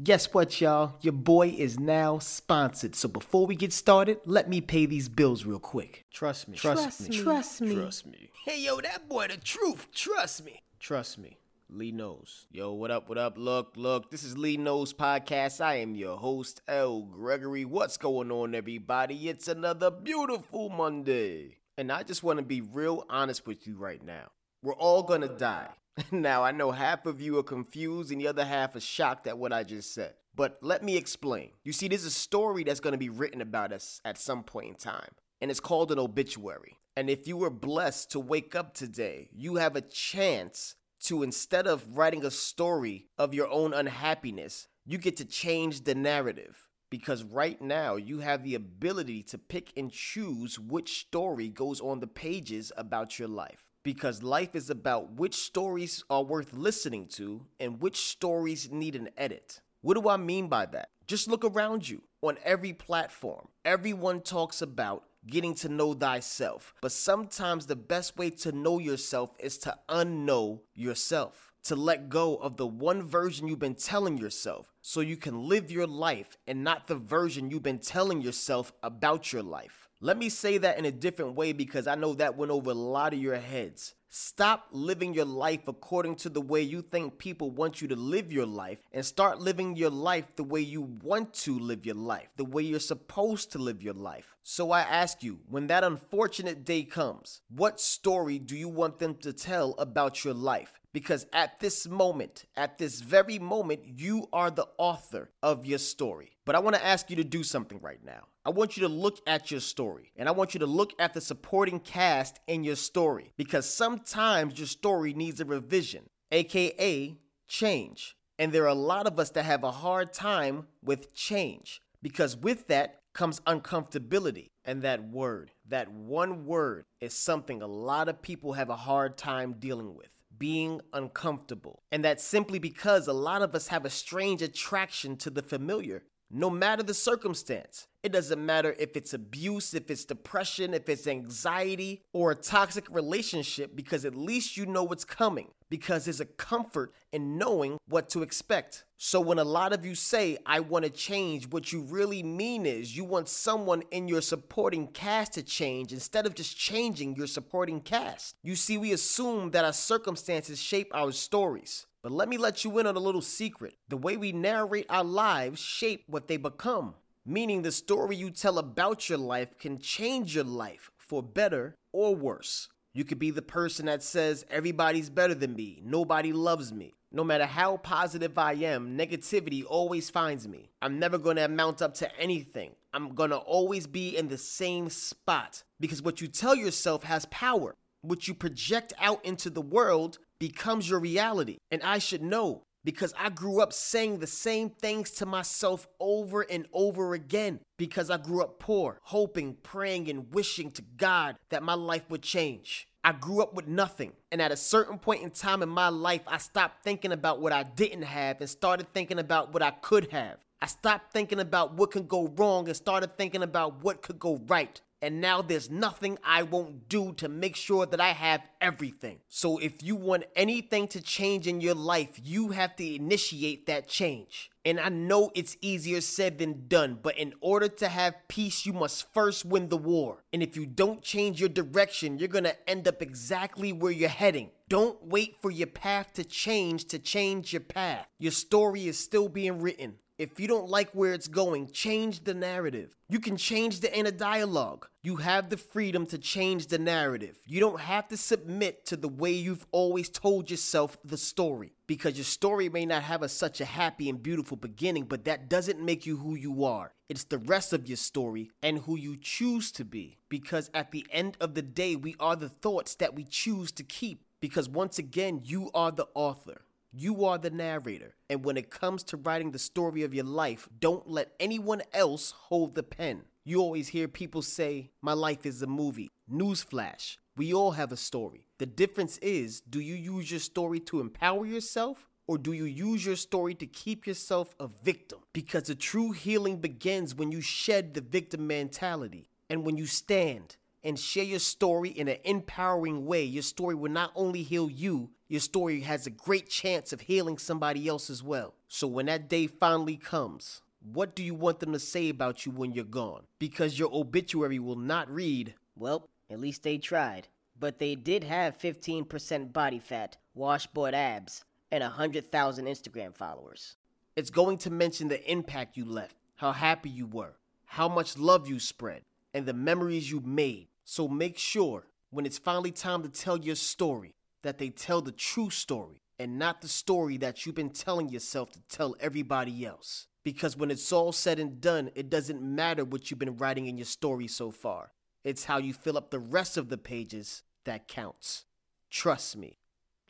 Guess what, y'all? Your boy is now sponsored. So before we get started, let me pay these bills real quick. Trust me. Trust, Trust me. me. Trust me. Trust me. Hey, yo, that boy, the truth. Trust me. Trust me. Lee knows. Yo, what up, what up? Look, look, this is Lee Knows Podcast. I am your host, L. Gregory. What's going on, everybody? It's another beautiful Monday. And I just want to be real honest with you right now. We're all gonna die. now, I know half of you are confused and the other half are shocked at what I just said. But let me explain. You see, there's a story that's gonna be written about us at some point in time, and it's called an obituary. And if you were blessed to wake up today, you have a chance to instead of writing a story of your own unhappiness, you get to change the narrative. Because right now, you have the ability to pick and choose which story goes on the pages about your life. Because life is about which stories are worth listening to and which stories need an edit. What do I mean by that? Just look around you. On every platform, everyone talks about getting to know thyself. But sometimes the best way to know yourself is to unknow yourself, to let go of the one version you've been telling yourself so you can live your life and not the version you've been telling yourself about your life. Let me say that in a different way because I know that went over a lot of your heads. Stop living your life according to the way you think people want you to live your life and start living your life the way you want to live your life, the way you're supposed to live your life. So I ask you, when that unfortunate day comes, what story do you want them to tell about your life? Because at this moment, at this very moment, you are the author of your story. But I want to ask you to do something right now. I want you to look at your story and I want you to look at the supporting cast in your story because sometimes your story needs a revision, aka change. And there are a lot of us that have a hard time with change because with that comes uncomfortability. And that word, that one word, is something a lot of people have a hard time dealing with being uncomfortable. And that's simply because a lot of us have a strange attraction to the familiar no matter the circumstance. It doesn't matter if it's abuse, if it's depression, if it's anxiety, or a toxic relationship, because at least you know what's coming, because there's a comfort in knowing what to expect. So, when a lot of you say, I want to change, what you really mean is you want someone in your supporting cast to change instead of just changing your supporting cast. You see, we assume that our circumstances shape our stories. But let me let you in on a little secret. The way we narrate our lives shape what they become. Meaning the story you tell about your life can change your life for better or worse. You could be the person that says, everybody's better than me, nobody loves me. No matter how positive I am, negativity always finds me. I'm never gonna amount up to anything. I'm gonna always be in the same spot. Because what you tell yourself has power. What you project out into the world becomes your reality. And I should know because I grew up saying the same things to myself over and over again because I grew up poor, hoping, praying, and wishing to God that my life would change. I grew up with nothing. And at a certain point in time in my life, I stopped thinking about what I didn't have and started thinking about what I could have. I stopped thinking about what could go wrong and started thinking about what could go right and now there's nothing I won't do to make sure that I have everything. So if you want anything to change in your life, you have to initiate that change. And I know it's easier said than done, but in order to have peace, you must first win the war. And if you don't change your direction, you're gonna end up exactly where you're heading. Don't wait for your path to change to change your path. Your story is still being written. If you don't like where it's going, change the narrative. You can change the inner dialogue. You have the freedom to change the narrative. You don't have to submit to the way you've always told yourself the story. Because your story may not have a, such a happy and beautiful beginning, but that doesn't make you who you are. It's the rest of your story and who you choose to be. Because at the end of the day, we are the thoughts that we choose to keep. Because once again, you are the author. You are the narrator. And when it comes to writing the story of your life, don't let anyone else hold the pen. You always hear people say, My life is a movie. Newsflash. We all have a story. The difference is, do you use your story to empower yourself? Or do you use your story to keep yourself a victim? Because the true healing begins when you shed the victim mentality and when you stand and share your story in an empowering way, your story will not only heal you, your story has a great chance of healing somebody else as well. So when that day finally comes, what do you want them to say about you when you're gone? Because your obituary will not read, Well, at least they tried. But they did have 15% body fat, washboard abs, and 100,000 Instagram followers. It's going to mention the impact you left, how happy you were, how much love you spread, and the memories you made. So make sure when it's finally time to tell your story that they tell the true story and not the story that you've been telling yourself to tell everybody else. Because when it's all said and done, it doesn't matter what you've been writing in your story so far. It's how you fill up the rest of the pages that counts. Trust me,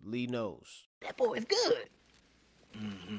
Lee knows. That boy is good. Mm-hmm.